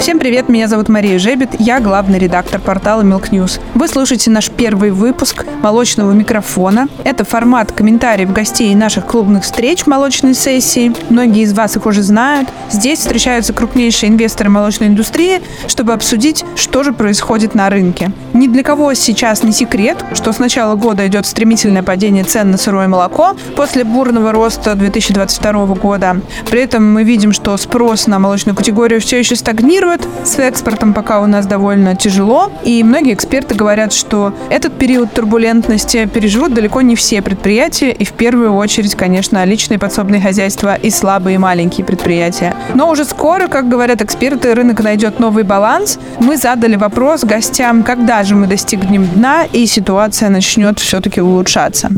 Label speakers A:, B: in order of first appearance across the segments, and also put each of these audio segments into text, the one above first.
A: Всем привет, меня зовут Мария Жебет, я главный редактор портала Milk News. Вы слушаете наш первый выпуск «Молочного микрофона». Это формат комментариев гостей наших клубных встреч молочной сессии. Многие из вас их уже знают. Здесь встречаются крупнейшие инвесторы молочной индустрии, чтобы обсудить, что же происходит на рынке. Ни для кого сейчас не секрет, что с начала года идет стремительное падение цен на сырое молоко после бурного роста 2022 года. При этом мы видим, что спрос на молочную категорию все еще стагнирует, стагнирует. С экспортом пока у нас довольно тяжело. И многие эксперты говорят, что этот период турбулентности переживут далеко не все предприятия. И в первую очередь, конечно, личные подсобные хозяйства и слабые маленькие предприятия. Но уже скоро, как говорят эксперты, рынок найдет новый баланс. Мы задали вопрос гостям, когда же мы достигнем дна и ситуация начнет все-таки улучшаться.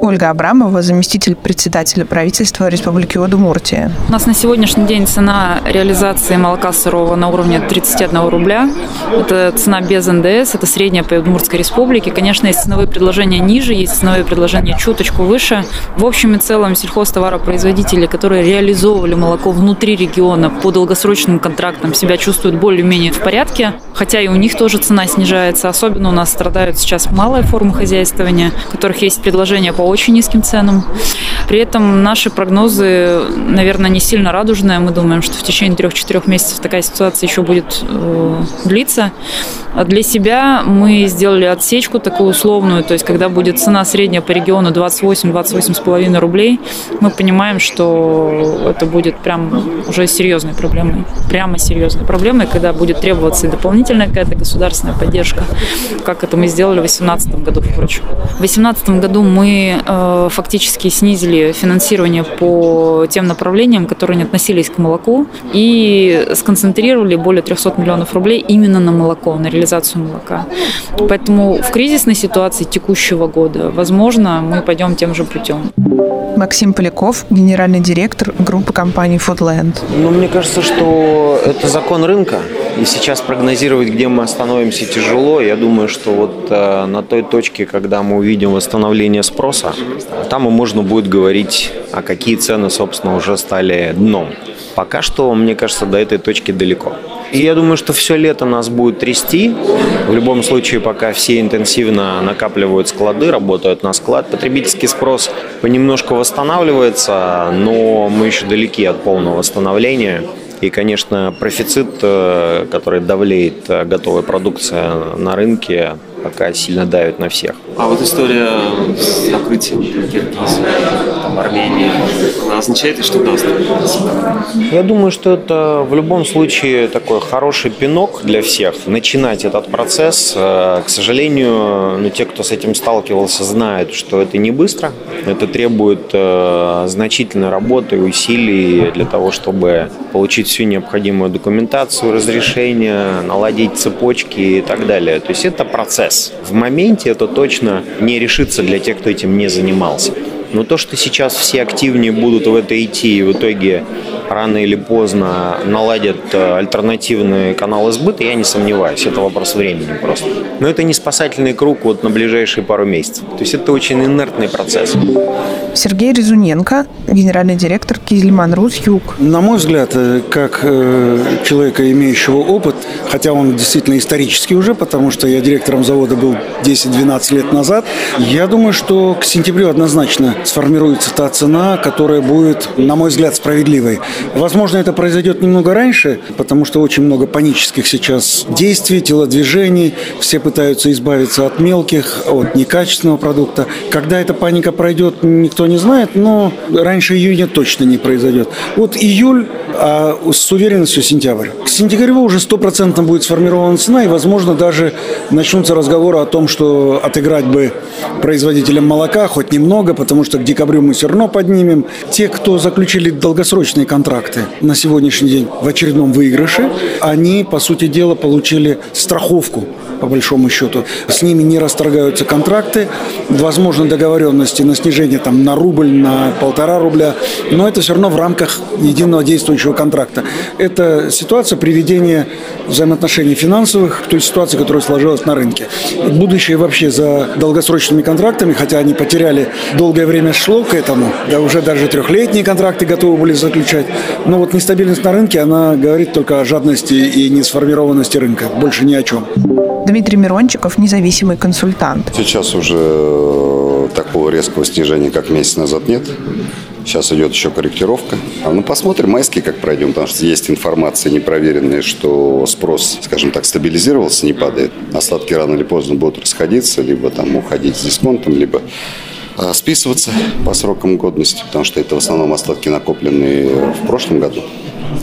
A: Ольга Абрамова, заместитель председателя правительства Республики Удмуртия.
B: У нас на сегодняшний день цена реализации молока сырого на уровне 31 рубля. Это цена без НДС, это средняя по Удмуртской республике. Конечно, есть ценовые предложения ниже, есть ценовые предложения чуточку выше. В общем и целом сельхозтоваропроизводители, которые реализовывали молоко внутри региона по долгосрочным контрактам, себя чувствуют более-менее в порядке, хотя и у них тоже цена снижается. Особенно у нас страдают сейчас малые формы хозяйствования, у которых есть предложения по очень низким ценам. При этом наши прогнозы, наверное, не сильно радужные. Мы думаем, что в течение трех-четырех месяцев такая ситуация еще будет э, длиться. А для себя мы сделали отсечку такую условную, то есть когда будет цена средняя по региону 28-28,5 рублей, мы понимаем, что это будет прям уже серьезной проблемой. Прямо серьезной проблемой, когда будет требоваться и дополнительная какая-то государственная поддержка, как это мы сделали в 2018 году, впрочем. В 2018 году мы э, фактически снизили финансирование по тем направлениям, которые не относились к молоку, и сконцентрировали более 300 миллионов рублей именно на молоко, на реализацию молока. Поэтому в кризисной ситуации текущего года, возможно, мы пойдем тем же путем.
A: Максим Поляков, генеральный директор группы компании Foodland.
C: Ну, мне кажется, что это закон рынка. И сейчас прогнозировать, где мы остановимся, тяжело. Я думаю, что вот э, на той точке, когда мы увидим восстановление спроса, там и можно будет говорить, а какие цены, собственно, уже стали дном. Пока что, мне кажется, до этой точки далеко. И я думаю, что все лето нас будет трясти. В любом случае, пока все интенсивно накапливают склады, работают на склад, потребительский спрос понемножку восстанавливается, но мы еще далеки от полного восстановления. И, конечно, профицит, э, который давлеет э, готовая продукция на рынке, пока сильно давит на всех.
D: А вот история с закрытием Киргизии, там, Армении, она означает, что даст?
C: Я думаю, что это в любом случае такой хороший пинок для всех. Начинать этот процесс. Э, к сожалению, ну, те, кто с этим сталкивался, знают, что это не быстро. Это требует э, значительной работы и усилий для того, чтобы получить всю необходимую документацию, разрешение, наладить цепочки и так далее. То есть это процесс. В моменте это точно не решится для тех, кто этим не занимался. Но то, что сейчас все активнее будут в это идти и в итоге рано или поздно наладят э, альтернативные каналы сбыта, я не сомневаюсь. Это вопрос времени просто. Но это не спасательный круг вот на ближайшие пару месяцев. То есть это очень инертный процесс.
A: Сергей Резуненко, генеральный директор Кизельман Рус Юг.
E: На мой взгляд, э, как э, человека, имеющего опыт, хотя он действительно исторический уже, потому что я директором завода был 10-12 лет назад, я думаю, что к сентябрю однозначно сформируется та цена, которая будет, на мой взгляд, справедливой. Возможно, это произойдет немного раньше, потому что очень много панических сейчас действий, телодвижений. Все пытаются избавиться от мелких, от некачественного продукта. Когда эта паника пройдет, никто не знает, но раньше июня точно не произойдет. Вот июль, а с уверенностью сентябрь. К сентябрю уже стопроцентно будет сформирована цена, и, возможно, даже начнутся разговоры о том, что отыграть бы производителям молока хоть немного, потому что к декабрю мы все равно поднимем. Те, кто заключили долгосрочные контракты на сегодняшний день в очередном выигрыше, они, по сути дела, получили страховку по большому счету. С ними не расторгаются контракты, возможно договоренности на снижение там, на рубль, на полтора рубля, но это все равно в рамках единого действующего контракта. Это ситуация приведения взаимоотношений финансовых к той ситуации, которая сложилась на рынке. Будущее вообще за долгосрочными контрактами, хотя они потеряли долгое время время шло к этому, да уже даже трехлетние контракты готовы были заключать. Но вот нестабильность на рынке, она говорит только о жадности и несформированности рынка, больше ни о чем.
A: Дмитрий Мирончиков, независимый консультант.
F: Сейчас уже э, такого резкого снижения, как месяц назад, нет. Сейчас идет еще корректировка. А ну, посмотрим майский, как пройдем, потому что есть информация непроверенная, что спрос, скажем так, стабилизировался, не падает. Остатки рано или поздно будут расходиться, либо там уходить с дисконтом, либо списываться по срокам годности, потому что это в основном остатки накопленные в прошлом году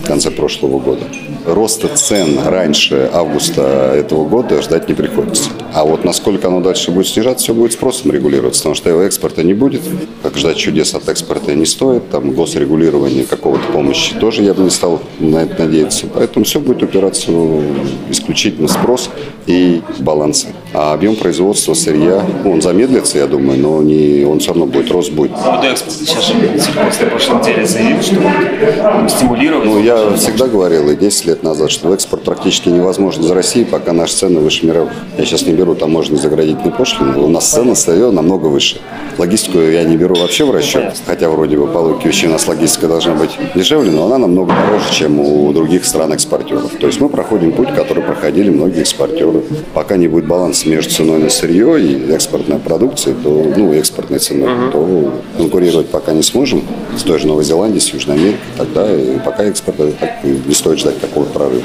F: в конце прошлого года. Роста цен раньше августа этого года ждать не приходится. А вот насколько оно дальше будет снижаться, все будет спросом регулироваться, потому что его экспорта не будет. Как ждать чудес от экспорта не стоит. Там госрегулирование какого-то помощи тоже я бы не стал на это надеяться. Поэтому все будет упираться исключительно спрос и балансы. А объем производства сырья, он замедлится, я думаю, но не, он все равно будет, рост будет.
D: До экспорта сейчас же на прошлой неделе заявил, что стимулировать
F: ну, я всегда говорил, и 10 лет назад, что экспорт практически невозможен из России, пока наши цены выше мировых. Я сейчас не беру таможенные заградительные пошлины, у нас цены сырье намного выше. Логистику я не беру вообще в расчет, хотя вроде бы по логике вещей у нас логистика должна быть дешевле, но она намного дороже, чем у других стран-экспортеров. То есть мы проходим путь, который проходили многие экспортеры. Пока не будет баланса между ценой на сырье и экспортной продукцией, то, ну, экспортной ценой, uh-huh. то конкурировать пока не сможем с той же Новой Зеландией, с Южной Америкой, тогда и пока экспорт экспорта так не стоит ждать такого прорыва.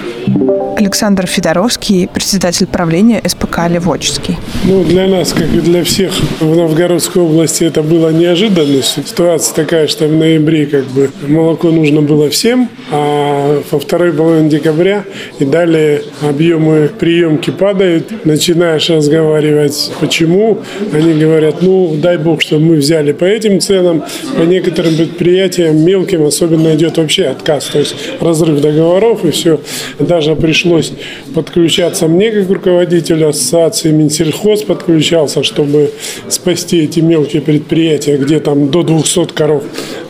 A: Александр Федоровский, председатель правления СПК «Левоческий».
G: Ну, для нас, как и для всех в Новгородской области, это было неожиданностью. Ситуация такая, что в ноябре как бы молоко нужно было всем, а во второй половине декабря и далее объемы приемки падают. Начинаешь разговаривать, почему. Они говорят, ну, дай бог, чтобы мы взяли по этим ценам. По некоторым предприятиям мелким особенно идет вообще отказ. То есть разрыв договоров и все. Даже пришлось подключаться мне, как руководителю ассоциации, Минсельхоз подключался, чтобы спасти эти мелкие предприятия, где там до 200 коров.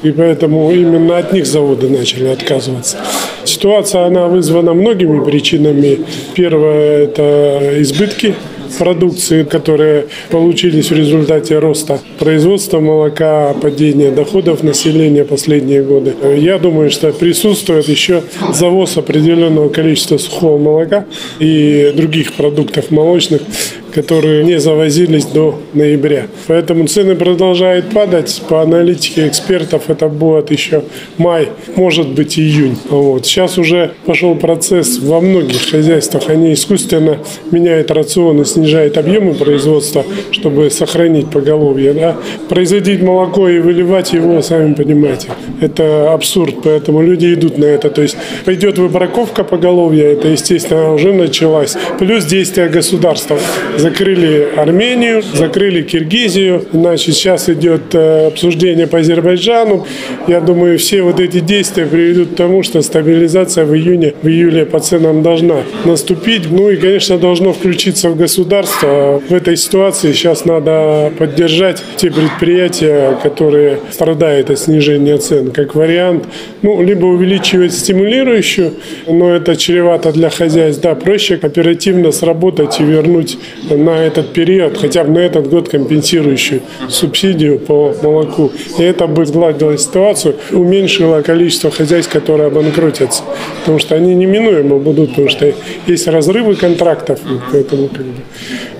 G: И поэтому именно от них заводы начали отказываться. Ситуация, она вызвана многими причинами. Первое – это избытки продукции, которые получились в результате роста производства молока, падения доходов населения последние годы. Я думаю, что присутствует еще завоз определенного количества сухого молока и других продуктов молочных, которые не завозились до ноября. Поэтому цены продолжают падать. По аналитике экспертов это будет еще май, может быть июнь. Вот. Сейчас уже пошел процесс во многих хозяйствах. Они искусственно меняют рацион и снижают объемы производства, чтобы сохранить поголовье. Да? Производить молоко и выливать его, сами понимаете, это абсурд. Поэтому люди идут на это. То есть пойдет выбраковка поголовья, это, естественно, уже началась. Плюс действия государства закрыли Армению, закрыли Киргизию. Значит, сейчас идет э, обсуждение по Азербайджану. Я думаю, все вот эти действия приведут к тому, что стабилизация в июне, в июле по ценам должна наступить. Ну и, конечно, должно включиться в государство. В этой ситуации сейчас надо поддержать те предприятия, которые страдают от снижения цен. Как вариант, ну, либо увеличивать стимулирующую, но это чревато для хозяйств. Да, проще оперативно сработать и вернуть на этот период, хотя бы на этот год компенсирующую субсидию по молоку. И это бы сгладило ситуацию, уменьшило количество хозяйств, которые обанкротятся. Потому что они неминуемо будут, потому что есть разрывы контрактов, поэтому как бы,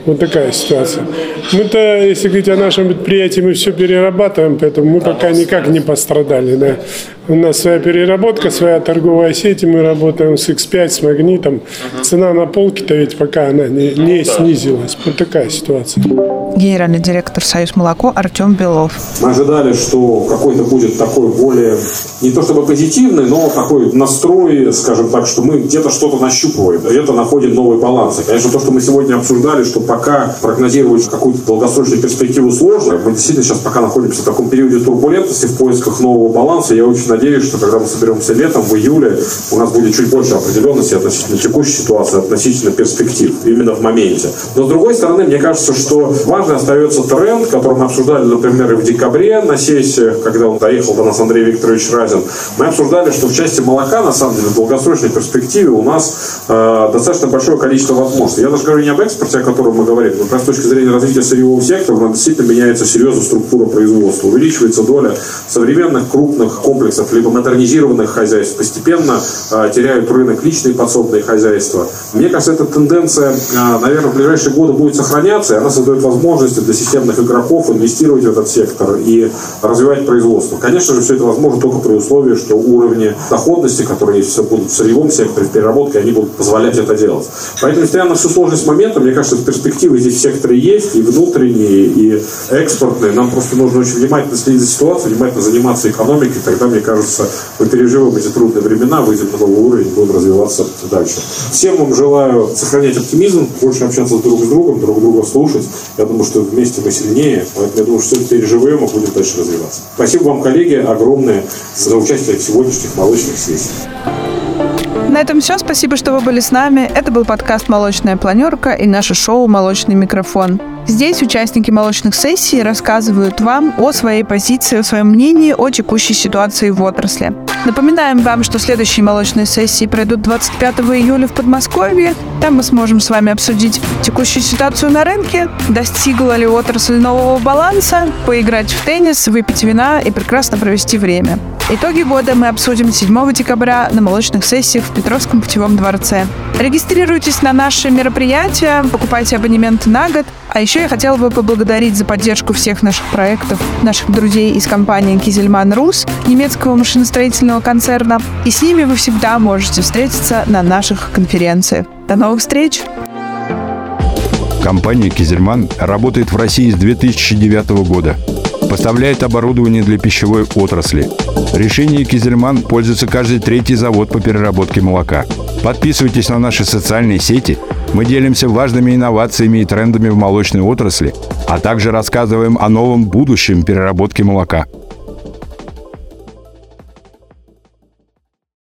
G: вот такая ситуация. Мы-то, если говорить о нашем предприятии, мы все перерабатываем, поэтому мы пока никак не пострадали. Да. У нас своя переработка, своя торговая сеть, и мы работаем с X5, с магнитом. Цена на полке-то ведь пока она не, не снизилась. Вот такая ситуация.
A: Генеральный директор Союз молоко Артем Белов.
H: Мы ожидали, что какой-то будет такой более, не то чтобы позитивный, но такой настрой, скажем так, что мы где-то что-то нащупываем, где-то находим новые балансы. Конечно, то, что мы сегодня обсуждали, что пока прогнозировать какую-то долгосрочную перспективу сложно. Мы действительно сейчас пока находимся в таком периоде турбулентности в поисках нового баланса. Я очень надеюсь, что когда мы соберемся летом, в июле, у нас будет чуть больше определенности относительно текущей ситуации, относительно перспектив, именно в моменте. Но, с другой стороны, мне кажется, что важный остается тренд, который мы обсуждали, например, и в декабре на сессиях, когда он доехал до нас Андрей Викторович Разин. Мы обсуждали, что в части молока, на самом деле, в долгосрочной перспективе у нас э, достаточно большое количество возможностей. Я даже говорю не об экспорте, о котором мы говорим, но с точки зрения развития сырьевого сектора, у нас действительно меняется серьезно структура производства. Увеличивается доля современных крупных комплексов, либо модернизированных хозяйств. Постепенно э, теряют рынок личные подсобные хозяйства. Мне кажется, эта тенденция, э, наверное, в ближайшие годы будет сохраняться, и она создает возможности для системных игроков инвестировать в этот сектор и развивать производство. Конечно же, все это возможно только при условии, что уровни доходности, которые есть, будут в сырьевом секторе, в переработке, они будут позволять это делать. Поэтому, несмотря на всю сложность момента, мне кажется, перспективы здесь в секторе есть, и внутренние, и экспортные. Нам просто нужно очень внимательно следить за ситуацией, внимательно заниматься экономикой, тогда, мне кажется, мы переживем эти трудные времена, выйдем на новый уровень, будем развиваться дальше. Всем вам желаю сохранять оптимизм, больше общаться друг с другом, друг друга слушать. Я думаю, что вместе мы сильнее, поэтому я думаю, что все это переживем и будем дальше развиваться. Спасибо вам, коллеги, огромное за участие в сегодняшних молочных сессиях.
A: На этом все. Спасибо, что вы были с нами. Это был подкаст «Молочная планерка» и наше шоу «Молочный микрофон». Здесь участники молочных сессий рассказывают вам о своей позиции, о своем мнении о текущей ситуации в отрасли. Напоминаем вам, что следующие молочные сессии пройдут 25 июля в Подмосковье. Там мы сможем с вами обсудить текущую ситуацию на рынке, достигла ли отрасль нового баланса, поиграть в теннис, выпить вина и прекрасно провести время. Итоги года мы обсудим 7 декабря на молочных сессиях в Петровском путевом дворце. Регистрируйтесь на наши мероприятия, покупайте абонементы на год. А еще я хотела бы поблагодарить за поддержку всех наших проектов, наших друзей из компании Кизельман Рус, немецкого машиностроительного концерна. И с ними вы всегда можете встретиться на наших конференциях. До новых встреч!
I: Компания «Кизельман» работает в России с 2009 года. Поставляет оборудование для пищевой отрасли. Решение «Кизельман» пользуется каждый третий завод по переработке молока. Подписывайтесь на наши социальные сети. Мы делимся важными инновациями и трендами в молочной отрасли, а также рассказываем о новом будущем переработки молока –